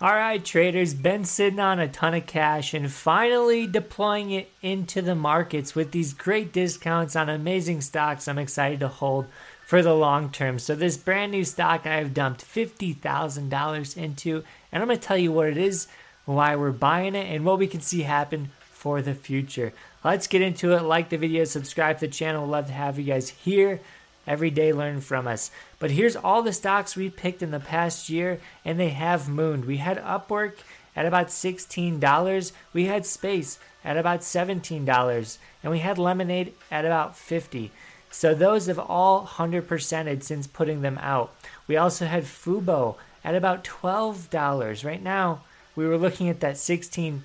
All right, traders, been sitting on a ton of cash and finally deploying it into the markets with these great discounts on amazing stocks I'm excited to hold for the long term. So, this brand new stock I have dumped $50,000 into, and I'm going to tell you what it is, why we're buying it, and what we can see happen for the future. Let's get into it. Like the video, subscribe to the channel. Love to have you guys here every day learn from us. But here's all the stocks we picked in the past year, and they have mooned. We had Upwork at about $16, we had Space at about $17, and we had Lemonade at about 50 so those have all 100%ed since putting them out. We also had Fubo at about $12. Right now, we were looking at that 16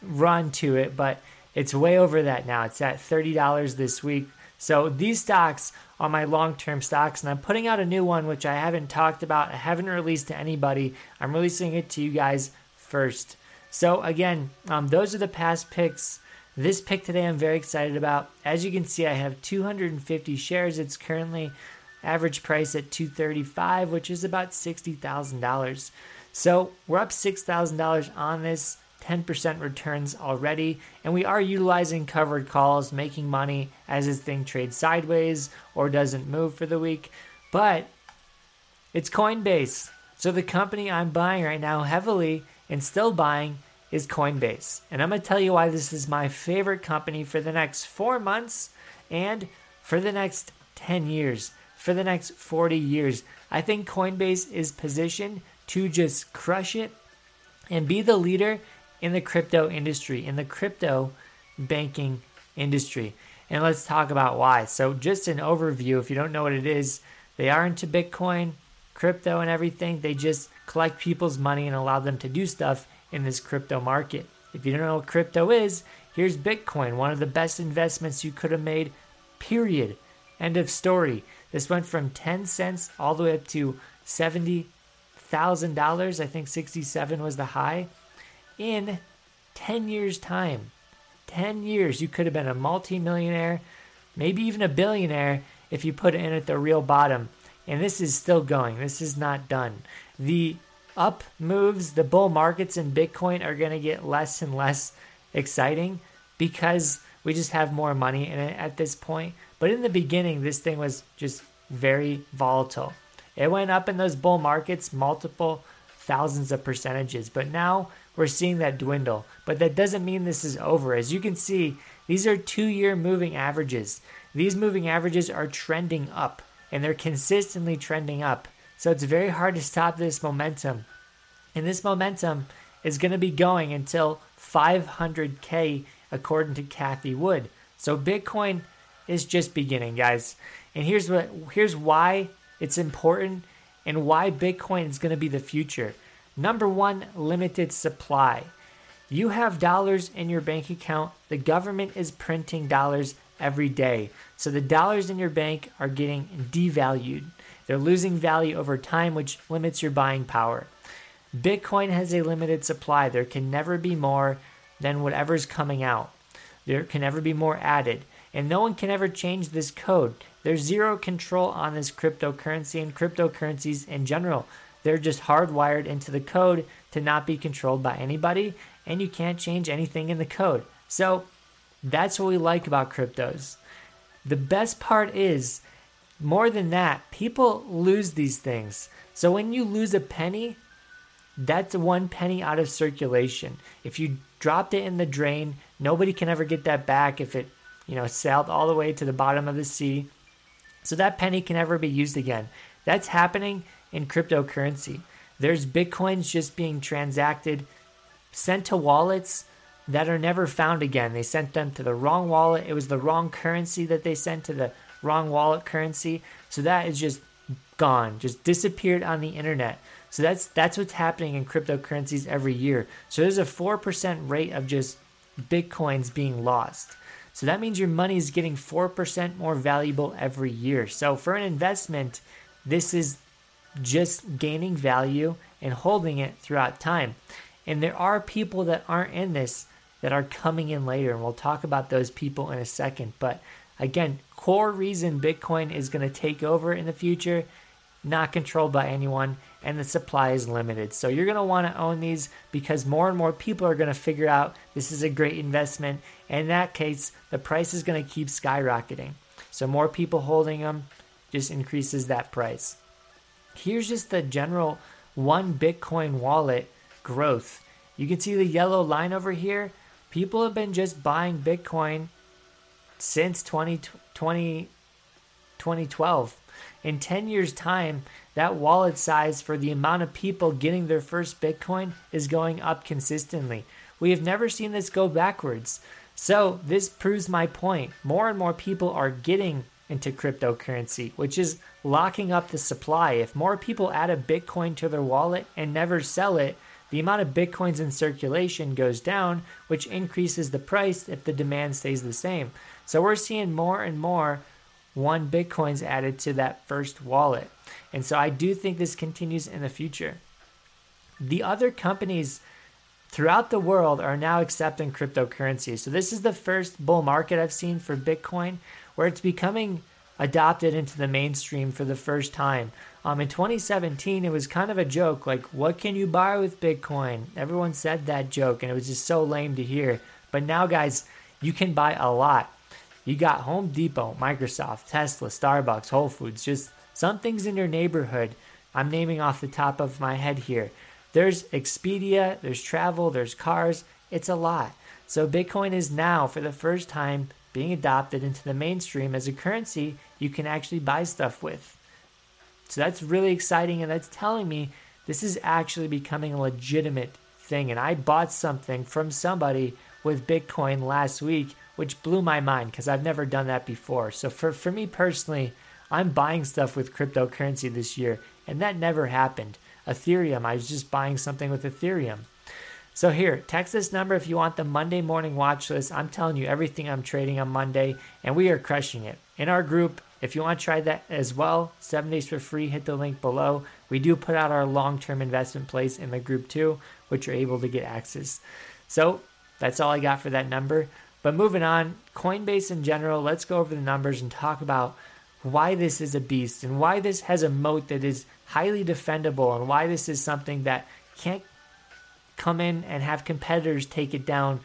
run to it, but it's way over that now. It's at $30 this week. So these stocks are my long-term stocks, and I'm putting out a new one which I haven't talked about. I haven't released to anybody. I'm releasing it to you guys first. So again, um, those are the past picks. This pick today I'm very excited about. As you can see, I have 250 shares. It's currently average price at 235, which is about $60,000. So we're up $6,000 on this. 10% returns already, and we are utilizing covered calls, making money as this thing trades sideways or doesn't move for the week. But it's Coinbase. So the company I'm buying right now heavily and still buying is Coinbase. And I'm going to tell you why this is my favorite company for the next four months and for the next 10 years, for the next 40 years. I think Coinbase is positioned to just crush it and be the leader in the crypto industry, in the crypto banking industry. And let's talk about why. So, just an overview if you don't know what it is, they are into Bitcoin, crypto, and everything. They just collect people's money and allow them to do stuff in this crypto market. If you don't know what crypto is, here's Bitcoin, one of the best investments you could have made, period. End of story. This went from 10 cents all the way up to $70,000. I think 67 was the high in 10 years' time. 10 years, you could have been a multimillionaire, maybe even a billionaire if you put in at the real bottom. And this is still going. This is not done. The up moves, the bull markets in Bitcoin are going to get less and less exciting because we just have more money in it at this point. But in the beginning, this thing was just very volatile. It went up in those bull markets multiple thousands of percentages, but now we're seeing that dwindle. But that doesn't mean this is over. As you can see, these are two year moving averages. These moving averages are trending up and they're consistently trending up. So it's very hard to stop this momentum. And this momentum is going to be going until 500K, according to Cathie Wood. So Bitcoin is just beginning, guys. And here's what here's why it's important and why Bitcoin is going to be the future. Number one, limited supply. You have dollars in your bank account. The government is printing dollars every day. So the dollars in your bank are getting devalued. They're losing value over time, which limits your buying power. Bitcoin has a limited supply. There can never be more than whatever's coming out. There can never be more added. And no one can ever change this code. There's zero control on this cryptocurrency and cryptocurrencies in general. They're just hardwired into the code to not be controlled by anybody, and you can't change anything in the code. So that's what we like about cryptos. The best part is, more than that, people lose these things. So when you lose a penny, that's one penny out of circulation. If you dropped it in the drain, nobody can ever get that back if it, you know, sailed all the way to the bottom of the sea. So that penny can never be used again. That's happening in cryptocurrency. There's bitcoins just being transacted, sent to wallets that are never found again. They sent them to the wrong wallet. It was the wrong currency that they sent to the wrong wallet currency. So that is just gone, just disappeared on the internet. So that's that's what's happening in cryptocurrencies every year. So there's a 4% rate of just bitcoins being lost. So that means your money is getting 4% more valuable every year. So for an investment, this is just gaining value and holding it throughout time. And there are people that aren't in this that are coming in later, and we'll talk about those people in a second. But again, core reason Bitcoin is going to take over in the future, not controlled by anyone, and the supply is limited. So you're going to want to own these because more and more people are going to figure out this is a great investment. And in that case, the price is going to keep skyrocketing. So more people holding them just increases that price. Here's just the general one Bitcoin wallet growth. You can see the yellow line over here. People have been just buying Bitcoin since 20, 20 2012. In 10 years' time, that wallet size for the amount of people getting their first Bitcoin is going up consistently. We have never seen this go backwards. So, this proves my point. More and more people are getting into cryptocurrency, which is locking up the supply. If more people add a Bitcoin to their wallet and never sell it, the amount of Bitcoins in circulation goes down, which increases the price if the demand stays the same. So, we're seeing more and more one Bitcoin's added to that first wallet. And so I do think this continues in the future. The other companies throughout the world are now accepting cryptocurrency. So this is the first bull market I've seen for Bitcoin where it's becoming adopted into the mainstream for the first time. Um, in 2017, it was kind of a joke like, what can you buy with Bitcoin? Everyone said that joke, and it was just so lame to hear. But now, guys, you can buy a lot. You got Home Depot, Microsoft, Tesla, Starbucks, Whole Foods, just some things in your neighborhood. I'm naming off the top of my head here. There's Expedia, there's travel, there's cars. It's a lot. So Bitcoin is now, for the first time, being adopted into the mainstream as a currency you can actually buy stuff with. So that's really exciting, and that's telling me this is actually becoming a legitimate thing. And I bought something from somebody with Bitcoin last week which blew my mind because I've never done that before. So for, for me personally, I'm buying stuff with cryptocurrency this year, and that never happened. Ethereum, I was just buying something with Ethereum. So here, text this number if you want the Monday morning watch list. I'm telling you everything I'm trading on Monday, and we are crushing it. In our group, if you want to try that as well, seven days for free, hit the link below. We do put out our long term investment plays in the group too, which you're able to get access. So that's all I got for that number. But moving on, Coinbase in general, let's go over the numbers and talk about why this is a beast and why this has a moat that is highly defendable and why this is something that can't come in and have competitors take it down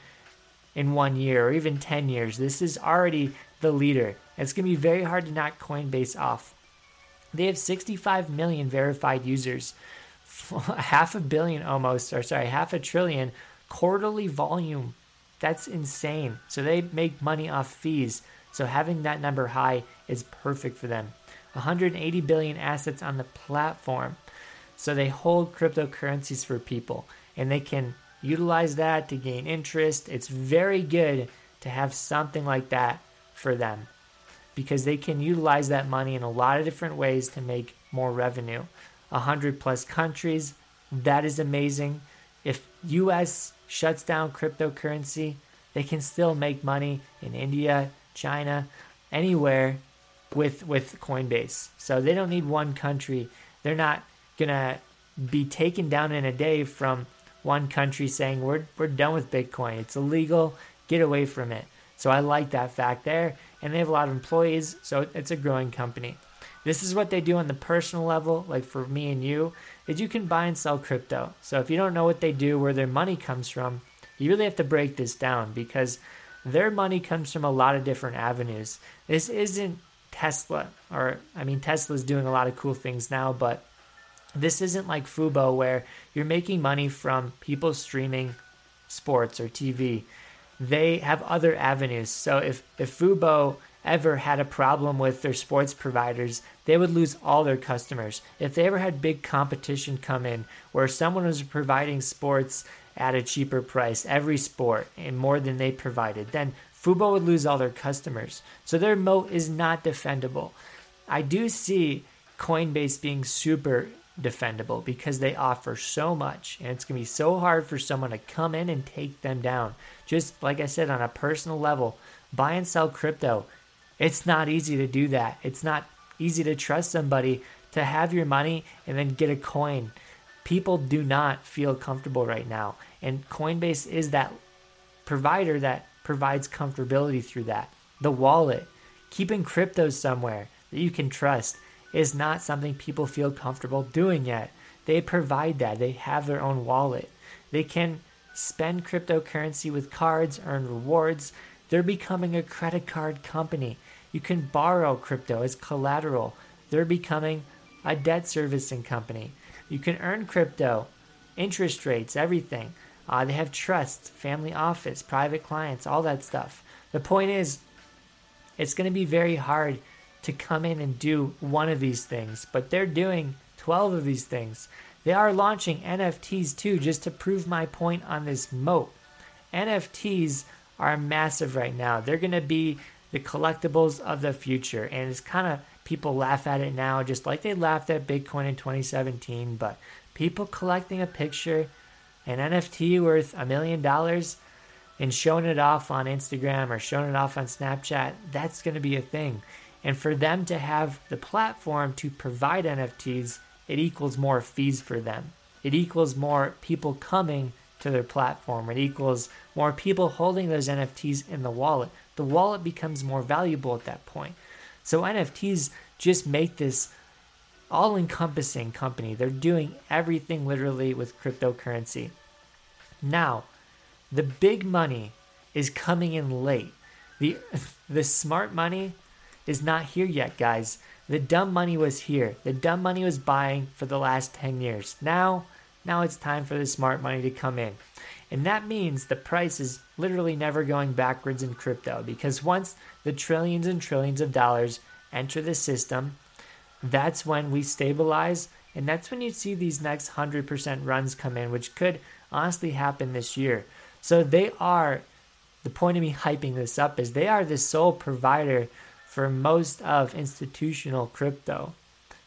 in one year or even 10 years. This is already the leader. It's going to be very hard to knock Coinbase off. They have 65 million verified users, half a billion almost, or sorry, half a trillion quarterly volume that's insane. So they make money off fees. So having that number high is perfect for them. 180 billion assets on the platform. So they hold cryptocurrencies for people and they can utilize that to gain interest. It's very good to have something like that for them because they can utilize that money in a lot of different ways to make more revenue. 100 plus countries, that is amazing. If US shuts down cryptocurrency, they can still make money in India, China, anywhere with with Coinbase. So they don't need one country. They're not gonna be taken down in a day from one country saying we're we're done with Bitcoin. It's illegal. Get away from it. So I like that fact there. And they have a lot of employees, so it's a growing company. This is what they do on the personal level, like for me and you is you can buy and sell crypto. So if you don't know what they do, where their money comes from, you really have to break this down because their money comes from a lot of different avenues. This isn't Tesla, or I mean, Tesla's doing a lot of cool things now, but this isn't like Fubo where you're making money from people streaming sports or TV. They have other avenues. So if, if Fubo ever had a problem with their sports providers, they would lose all their customers. If they ever had big competition come in where someone was providing sports at a cheaper price, every sport, and more than they provided, then Fubo would lose all their customers. So their moat is not defendable. I do see Coinbase being super defendable because they offer so much and it's going to be so hard for someone to come in and take them down. Just like I said, on a personal level, buy and sell crypto. It's not easy to do that. It's not easy to trust somebody to have your money and then get a coin. People do not feel comfortable right now. And Coinbase is that provider that provides comfortability through that. The wallet, keeping crypto somewhere that you can trust is not something people feel comfortable doing yet. They provide that. They have their own wallet. They can spend cryptocurrency with cards, earn rewards. They're becoming a credit card company. You can borrow crypto as collateral. They're becoming a debt servicing company. You can earn crypto, interest rates, everything. Uh, they have trusts, family office, private clients, all that stuff. The point is, it's going to be very hard to come in and do one of these things, but they're doing 12 of these things. They are launching NFTs too, just to prove my point on this moat. NFTs are massive right now. They're going to be the collectibles of the future, and it's kind of people laugh at it now, just like they laughed at Bitcoin in 2017. But people collecting a picture, an NFT worth a million dollars, and showing it off on Instagram or showing it off on Snapchat, that's going to be a thing. And for them to have the platform to provide NFTs, it equals more fees for them. It equals more people coming to their platform. It equals more people holding those NFTs in the wallet. The wallet becomes more valuable at that point. So NFTs just make this all encompassing company. They're doing everything literally with cryptocurrency. Now, the big money is coming in late. The the smart money is not here yet, guys. The dumb money was here. The dumb money was buying for the last 10 years. Now, now it's time for the smart money to come in. And that means the price is literally never going backwards in crypto because once the trillions and trillions of dollars enter the system, that's when we stabilize and that's when you see these next 100% runs come in, which could honestly happen this year. So they are, the point of me hyping this up is they are the sole provider for most of institutional crypto.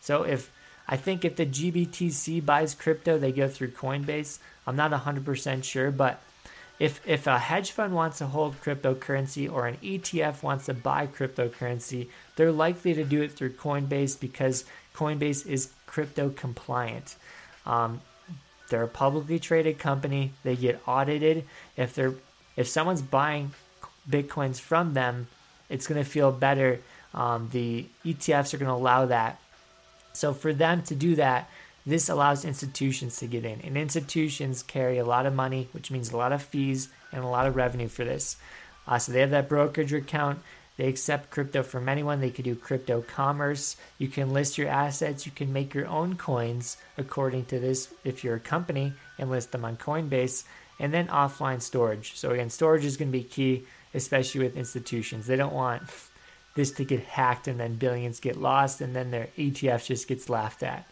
So if I think if the GBTC buys crypto, they go through Coinbase. I'm not 100% sure, but if if a hedge fund wants to hold cryptocurrency or an ETF wants to buy cryptocurrency, they're likely to do it through Coinbase because Coinbase is crypto compliant. Um, they're a publicly traded company. They get audited. If they're if someone's buying bitcoins from them, it's going to feel better. Um, the ETFs are going to allow that. So for them to do that, this allows institutions to get in, and institutions carry a lot of money, which means a lot of fees and a lot of revenue for this. Uh, so they have that brokerage account. They accept crypto from anyone. They could do crypto commerce. You can list your assets. You can make your own coins according to this if you're a company and list them on Coinbase. And then offline storage. So, again, storage is going to be key, especially with institutions. They don't want this to get hacked and then billions get lost and then their ETF just gets laughed at.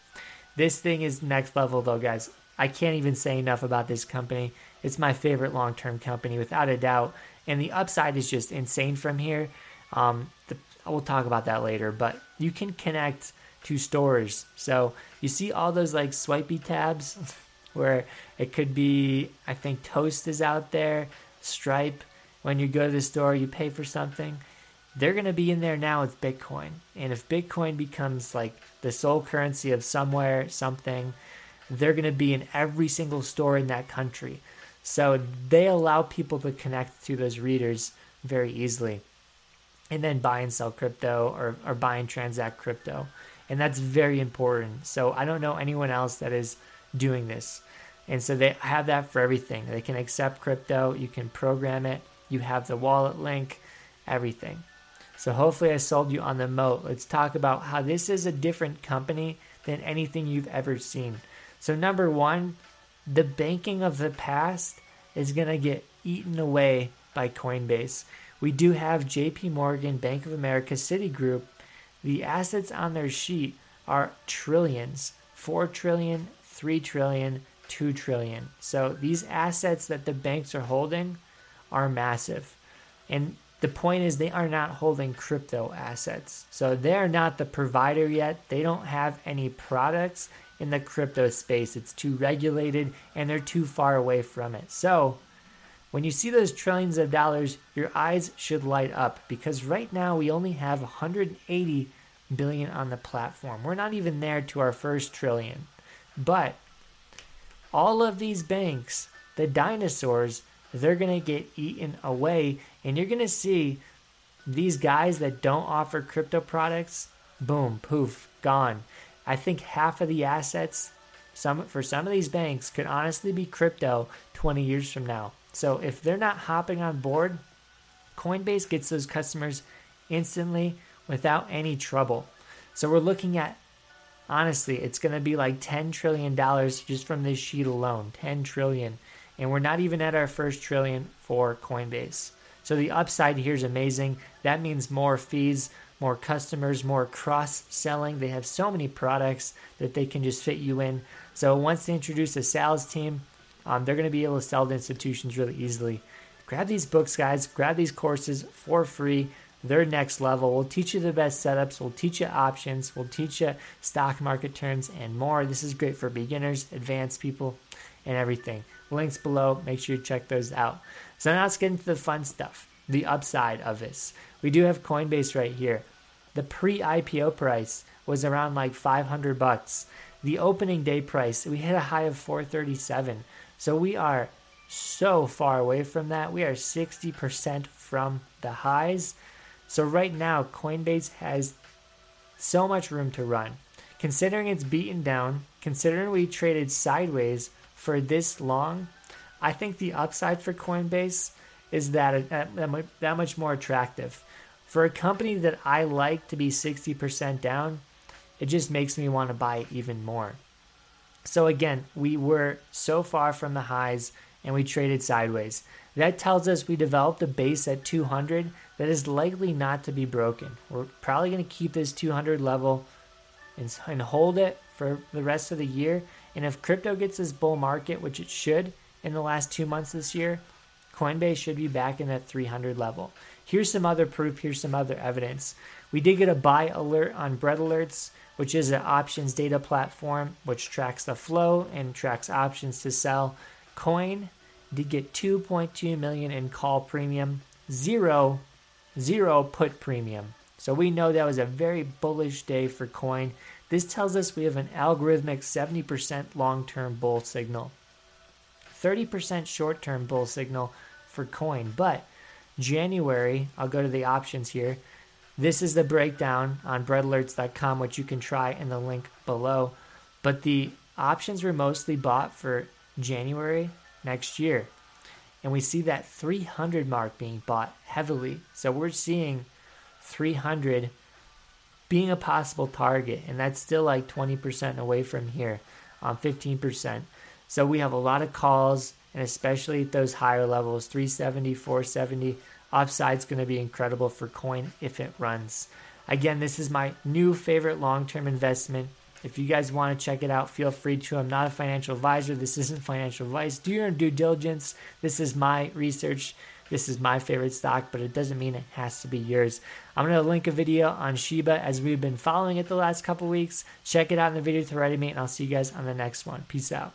This thing is next level, though, guys. I can't even say enough about this company. It's my favorite long term company, without a doubt. And the upside is just insane from here. Um, the, we'll talk about that later, but you can connect to stores. So you see all those like swipey tabs where it could be, I think Toast is out there, Stripe. When you go to the store, you pay for something. They're going to be in there now with Bitcoin. And if Bitcoin becomes like the sole currency of somewhere, something, they're going to be in every single store in that country. So they allow people to connect to those readers very easily and then buy and sell crypto or, or buy and transact crypto. And that's very important. So I don't know anyone else that is doing this. And so they have that for everything. They can accept crypto, you can program it, you have the wallet link, everything. So hopefully I sold you on the moat. Let's talk about how this is a different company than anything you've ever seen. So number 1, the banking of the past is going to get eaten away by Coinbase. We do have JP Morgan, Bank of America, Citigroup. The assets on their sheet are trillions 4 trillion, 3 trillion, 2 trillion. So these assets that the banks are holding are massive. And the point is, they are not holding crypto assets. So they are not the provider yet. They don't have any products in the crypto space. It's too regulated and they're too far away from it. So when you see those trillions of dollars, your eyes should light up because right now we only have 180 billion on the platform. We're not even there to our first trillion. But all of these banks, the dinosaurs, they're going to get eaten away and you're going to see these guys that don't offer crypto products, boom, poof, gone. I think half of the assets some for some of these banks could honestly be crypto 20 years from now. So if they're not hopping on board, Coinbase gets those customers instantly without any trouble. So we're looking at honestly, it's going to be like 10 trillion dollars just from this sheet alone, 10 trillion. And we're not even at our first trillion for Coinbase. So the upside here is amazing. That means more fees, more customers, more cross selling. They have so many products that they can just fit you in. So once they introduce a sales team, um, they're going to be able to sell to institutions really easily. Grab these books, guys. Grab these courses for free. They're next level. We'll teach you the best setups. We'll teach you options. We'll teach you stock market turns and more. This is great for beginners, advanced people, and everything. Links below. Make sure you check those out. So now let's get into the fun stuff, the upside of this. We do have Coinbase right here. The pre-IPO price was around like 500 bucks. The opening day price, we hit a high of 437. So we are so far away from that. We are 60% from the highs. So right now, Coinbase has so much room to run. Considering it's beaten down, considering we traded sideways for this long, I think the upside for Coinbase is that that much more attractive. For a company that I like to be 60% down, it just makes me want to buy even more. So again, we were so far from the highs and we traded sideways. That tells us we developed a base at 200 that is likely not to be broken. We're probably going to keep this 200 level and, and hold it for the rest of the year. And if crypto gets this bull market, which it should in the last two months this year, Coinbase should be back in that 300 level. Here's some other proof. Here's some other evidence. We did get a buy alert on Bread Alerts, which is an options data platform which tracks the flow and tracks options to sell. Coin did get 2.2 million in call premium, zero, zero put premium. So we know that was a very bullish day for coin. This tells us we have an algorithmic 70% long-term bull signal, 30% short-term bull signal for coin. But January, I'll go to the options here. This is the breakdown on breadalerts.com, which you can try in the link below. But the options were mostly bought for January next year. And we see that 300 mark being bought heavily. So we're seeing 300 being a possible target. And that's still like 20% away from here, um, 15%. So we have a lot of calls, and especially at those higher levels 370, 470. Upside's going to be incredible for coin if it runs. Again, this is my new favorite long term investment. If you guys want to check it out, feel free to. I'm not a financial advisor. This isn't financial advice. Do your due diligence. This is my research. This is my favorite stock, but it doesn't mean it has to be yours. I'm going to link a video on Shiba as we've been following it the last couple weeks. Check it out in the video to of me, and I'll see you guys on the next one. Peace out.